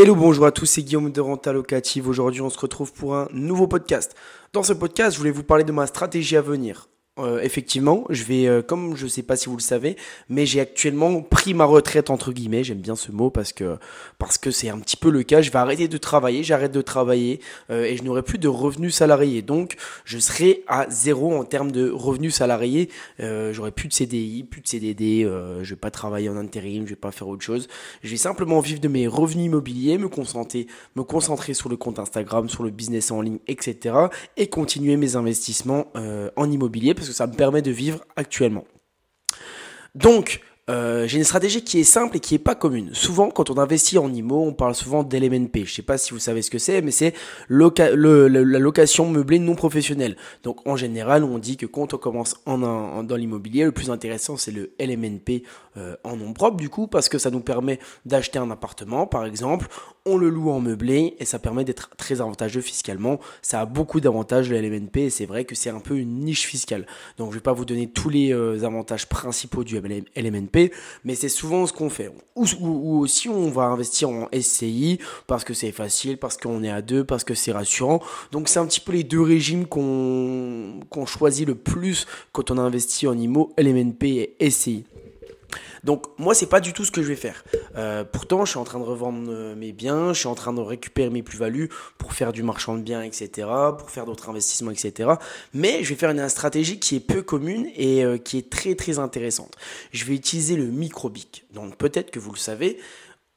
Hello, bonjour à tous, c'est Guillaume de Renta Locative. Aujourd'hui, on se retrouve pour un nouveau podcast. Dans ce podcast, je voulais vous parler de ma stratégie à venir. Euh, effectivement, je vais, euh, comme je sais pas si vous le savez, mais j'ai actuellement pris ma retraite entre guillemets. J'aime bien ce mot parce que parce que c'est un petit peu le cas. Je vais arrêter de travailler, j'arrête de travailler euh, et je n'aurai plus de revenus salariés. Donc, je serai à zéro en termes de revenus salariés. J'aurai plus de CDI, plus de CDD. je vais pas travailler en intérim, je vais pas faire autre chose. Je vais simplement vivre de mes revenus immobiliers, me concentrer, me concentrer sur le compte Instagram, sur le business en ligne, etc. Et continuer mes investissements en immobilier que ça me permet de vivre actuellement. Donc, euh, j'ai une stratégie qui est simple et qui est pas commune. Souvent, quand on investit en IMO, on parle souvent d'LMNP. Je sais pas si vous savez ce que c'est, mais c'est la location meublée non professionnelle. Donc, en général, on dit que quand on commence en, dans l'immobilier, le plus intéressant, c'est le LMNP euh, en nom propre, du coup, parce que ça nous permet d'acheter un appartement, par exemple. On le loue en meublé et ça permet d'être très avantageux fiscalement. Ça a beaucoup d'avantages, le LMNP, et c'est vrai que c'est un peu une niche fiscale. Donc, je vais pas vous donner tous les euh, avantages principaux du LMNP mais c'est souvent ce qu'on fait. Ou, ou, aussi on va investir en SCI parce que c'est facile, parce qu'on est à deux, parce que c'est rassurant. Donc c'est un petit peu les deux régimes qu'on qu'on choisit le plus quand on investit en IMO, LMNP et SCI. Donc moi c'est pas du tout ce que je vais faire. Euh, pourtant je suis en train de revendre euh, mes biens, je suis en train de récupérer mes plus-values pour faire du marchand de biens, etc. Pour faire d'autres investissements, etc. Mais je vais faire une stratégie qui est peu commune et euh, qui est très très intéressante. Je vais utiliser le microbic. Donc peut-être que vous le savez,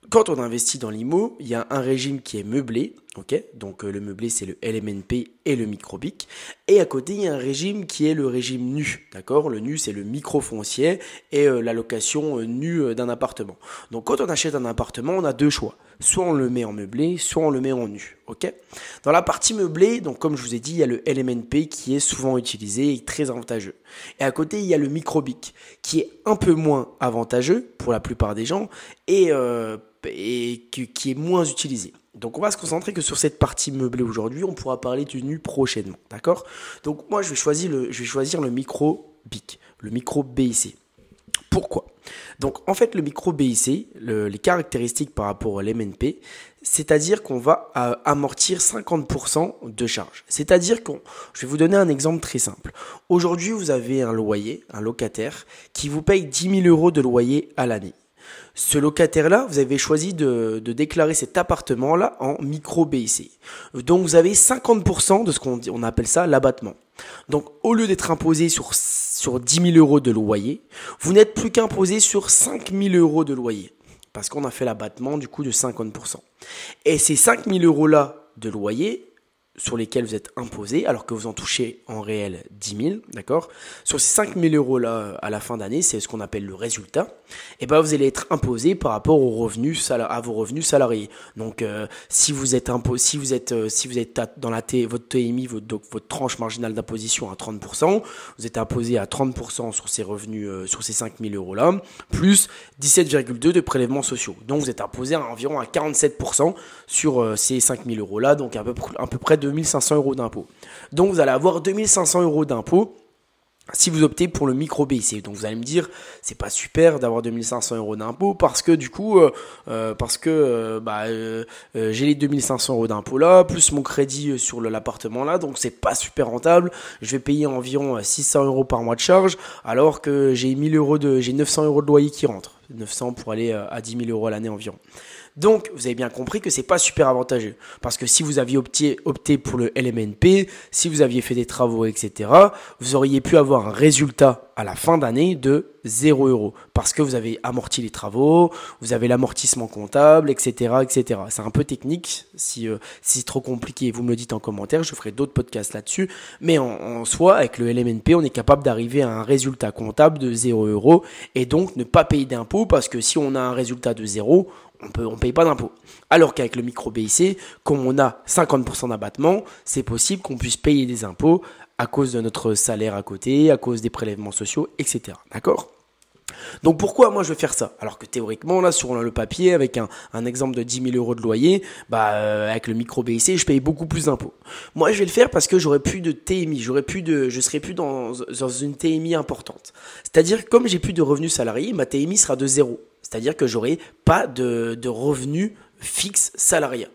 quand on investit dans l'IMO, il y a un régime qui est meublé, ok Donc le meublé c'est le LMNP et le microbic. Et à côté, il y a un régime qui est le régime nu. D'accord? Le nu, c'est le micro-foncier et euh, la location euh, euh, d'un appartement. Donc quand on achète un appartement, on a deux choix. Soit on le met en meublé, soit on le met en nu. Ok? Dans la partie meublée, donc comme je vous ai dit, il y a le LMNP qui est souvent utilisé et très avantageux. Et à côté, il y a le microbic qui est un peu moins avantageux pour la plupart des gens et qui est moins utilisé. Donc on va se concentrer que sur cette partie meublée aujourd'hui, on pourra parler du nu prochainement, d'accord? Donc moi je vais choisir le, micro BIC, le micro BIC. Pourquoi? Donc en fait le micro BIC, les caractéristiques par rapport à l'MNP, c'est-à-dire qu'on va euh, amortir 50% de charges. C'est-à-dire qu'on, je vais vous donner un exemple très simple. Aujourd'hui vous avez un loyer, un locataire, qui vous paye 10 000 euros de loyer à l'année ce locataire-là, vous avez choisi de, déclarer cet appartement-là en micro BIC. Donc vous avez 50% de ce qu'on on appelle ça l'abattement. Donc au lieu d'être imposé sur, sur 10 000 euros de loyer, vous n'êtes plus qu'imposé sur 5 000 euros de loyer. Parce qu'on a fait l'abattement du coup de 50%. Et ces 5 000 euros-là de loyer, sur lesquels vous êtes imposé, alors que vous en touchez en réel 10 000, d'accord? Sur ces 5 000 euros là, à la fin d'année, c'est ce qu'on appelle le résultat, et eh ben vous allez être imposé par rapport aux revenus à vos revenus salariés. Donc euh, si vous êtes si vous êtes euh, si vous êtes dans la T, votre TMI, votre, votre tranche marginale d'imposition à 30%, vous êtes imposé à 30% sur ces revenus, euh, sur ces 5 000 euros là, plus 17,2 de prélèvements sociaux. Donc vous êtes imposé à environ à 47% sur ces 5 000 euros là, donc à peu, à peu près 2500 euros d'impôt. Donc vous allez avoir 2500 euros d'impôt si vous optez pour le micro BIC. Donc vous allez me dire, c'est pas super d'avoir 2500 euros d'impôt parce que du coup, euh, euh, parce que euh, bah, j'ai les 2500 euros d'impôt là, plus mon crédit sur l'appartement là, donc c'est pas super rentable. Je vais payer environ 600 euros par mois de charge, alors que j'ai 1000 euros de, j'ai 900 euros de loyer qui rentrent. 900 pour aller à 10 000 euros l'année environ. Donc, vous avez bien compris que c'est pas super avantageux. Parce que si vous aviez opté, opté pour le LMNP, si vous aviez fait des travaux, etc., vous auriez pu avoir un résultat à la fin d'année de 0 euros. Parce que vous avez amorti les travaux, vous avez l'amortissement comptable, etc., etc. C'est un peu technique. Si, euh, si c'est trop compliqué, vous me le dites en commentaire. Je ferai d'autres podcasts là-dessus. Mais en, soi, avec le LMNP, on est capable d'arriver à un résultat comptable de 0 euros et donc ne pas payer d'impôts parce que si on a un résultat de 0, on ne paye pas d'impôts. Alors qu'avec le micro BIC, comme on a 50% d'abattement, c'est possible qu'on puisse payer des impôts à cause de notre salaire à côté, à cause des prélèvements sociaux, etc. D'accord? Donc pourquoi moi je vais faire ça? Alors que théoriquement là sur le papier avec un, exemple de 10 000 euros de loyer, bah euh, avec le micro BIC je paye beaucoup plus d'impôts. Moi je vais le faire parce que j'aurais plus de TMI, j'aurais plus de, je serai plus dans, dans une TMI importante. C'est-à-dire comme j'ai plus de revenus salariés, ma TMI sera de zéro. C'est-à-dire que j'aurai pas de, de revenus fixe salariat.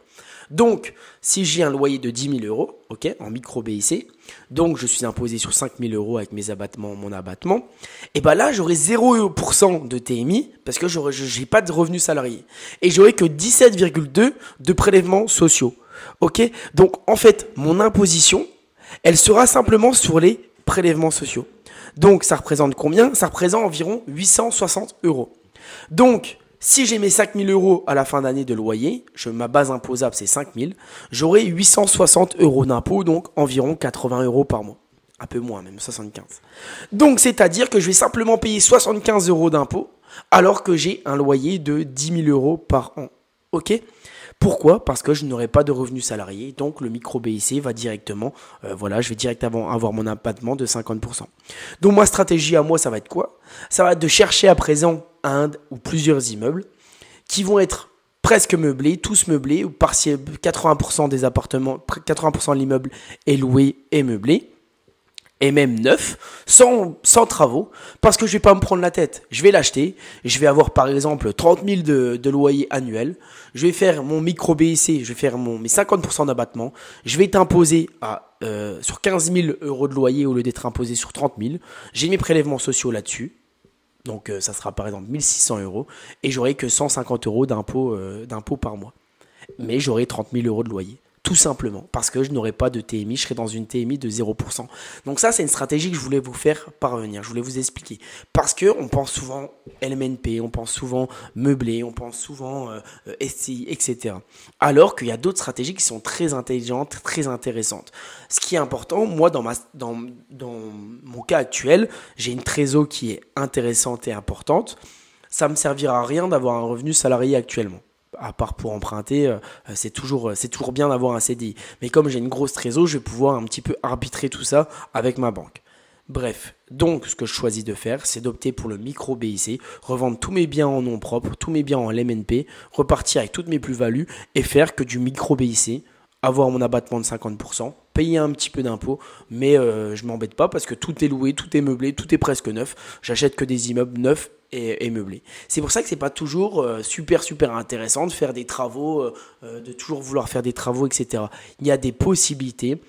Donc, si j'ai un loyer de 10 000 euros, ok, en micro BIC, donc je suis imposé sur 5 000 euros avec mes abattements, mon abattement, et ben là j'aurai 0% de TMI parce que je n'ai pas de revenus salariés. Et j'aurai que 17,2 de prélèvements sociaux. Ok Donc en fait, mon imposition, elle sera simplement sur les prélèvements sociaux. Donc ça représente combien? Ça représente environ 860 euros. Donc si j'ai mes 5000 euros à la fin d'année de loyer, je, ma base imposable c'est 5000, j'aurai 860 euros d'impôt, donc environ 80 euros par mois. Un peu moins même, 75. Donc c'est-à-dire que je vais simplement payer 75 euros d'impôt alors que j'ai un loyer de 10 000 euros par an. Ok? Pourquoi? Parce que je n'aurai pas de revenus salariés, donc le micro BIC va directement, euh, voilà, je vais directement avoir mon abattement de 50%. Donc ma stratégie à moi, ça va être quoi? Ça va être de chercher à présent un ou plusieurs immeubles qui vont être presque meublés, tous meublés, ou partiel, 80% des appartements, 80% de l'immeuble est loué et meublé et même neuf, sans, sans travaux, parce que je vais pas me prendre la tête. Je vais l'acheter, je vais avoir par exemple 30 000 de, de loyer annuel, je vais faire mon micro BIC, je vais faire mon, mes 50% d'abattement, je vais t'imposer à, euh, sur 15 000 euros de loyer au lieu d'être imposé sur 30 000, j'ai mes prélèvements sociaux là-dessus, donc euh, ça sera par exemple 1600 euros, et j'aurai que 150 euros euh, d'impôt par mois. Mais j'aurai 30 000 euros de loyer. Tout simplement, parce que je n'aurais pas de TMI, je serais dans une TMI de 0%. Donc ça, c'est une stratégie que je voulais vous faire parvenir, je voulais vous expliquer. Parce que on pense souvent LMNP, on pense souvent meublé, on pense souvent euh, SCI, etc. Alors qu'il y a d'autres stratégies qui sont très intelligentes, très intéressantes. Ce qui est important, moi, dans, mon cas actuel, j'ai une trésor qui est intéressante et importante. Ça me servira à rien d'avoir un revenu salarié actuellement à part pour emprunter, euh, c'est toujours, c'est toujours bien d'avoir un CDI. Mais comme j'ai une grosse trésor, je vais pouvoir un petit peu arbitrer tout ça avec ma banque. Bref, donc ce que je choisis de faire, c'est d'opter pour le micro BIC, revendre tous mes biens en nom propre, tous mes biens en LMNP, repartir avec toutes mes plus-values et faire que du micro BIC, avoir mon abattement de 50%, payer un petit peu d'impôts, mais euh, je m'embête pas parce que tout est loué, tout est meublé, tout est presque neuf. J'achète que des immeubles neufs et, meublé. C'est pour ça que c'est pas toujours euh, super super intéressant de faire des travaux, euh, euh, de toujours vouloir faire des travaux, etc. Il y a des possibilités.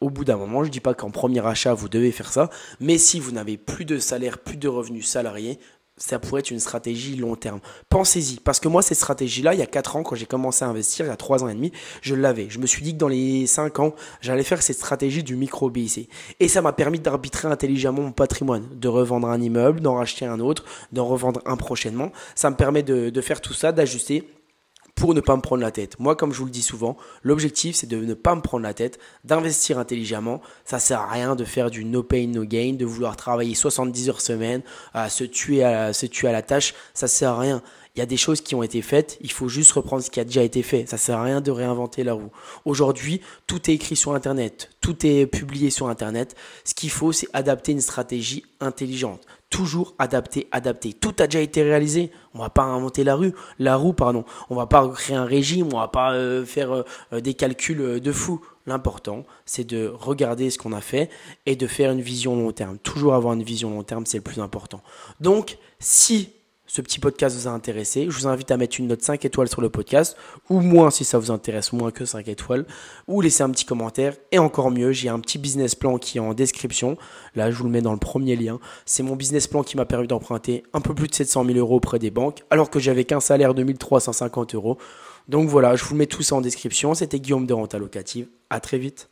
au bout d'un moment, je dis pas qu'en premier achat vous devez faire ça, mais si vous n'avez plus de salaire, plus de revenus salariés, ça pourrait être une stratégie long terme. Pensez-y, parce que moi, cette stratégie-là, il y a 4 ans, quand j'ai commencé à investir, il y a 3 ans et demi, je l'avais. Je me suis dit que dans les 5 ans, j'allais faire cette stratégie du micro BIC. Et ça m'a permis d'arbitrer intelligemment mon patrimoine, de revendre un immeuble, d'en racheter un autre, d'en revendre un prochainement. Ça me permet de faire tout ça, d'ajuster pour ne pas me prendre la tête. Moi, comme je vous le dis souvent, l'objectif c'est de ne pas me prendre la tête, d'investir intelligemment. Ça sert à rien de faire du no pain no gain, de vouloir travailler 70 heures semaine, à se tuer à se tuer à la tâche. Ça sert à rien. Il y a des choses qui ont été faites, il faut juste reprendre ce qui a déjà été fait. Ça sert à rien de réinventer la roue. Aujourd'hui, tout est écrit sur Internet, tout est publié sur Internet. Ce qu'il faut, c'est adapter une stratégie intelligente. Toujours adapter, adapter. Tout a déjà été réalisé. On va pas inventer la rue, la roue, pardon. On va pas créer un régime, on va pas euh, faire euh, des calculs euh, de fou. L'important, c'est de regarder ce qu'on a fait et de faire une vision long terme. Toujours avoir une vision long terme, c'est le plus important. Donc, si ce petit podcast vous a intéressé, je vous invite à mettre une note 5 étoiles sur le podcast, ou moins si ça vous intéresse, moins que 5 étoiles, ou laisser un petit commentaire. Et encore mieux, j'ai un petit business plan qui est en description. Là, je vous le mets dans le premier lien. C'est mon business plan qui m'a permis d'emprunter un peu plus de 700 000 euros auprès des banques, alors que j'avais qu'un salaire de 1350 euros. Donc voilà, je vous mets tout ça en description. C'était Guillaume de Renta Locative. À très vite.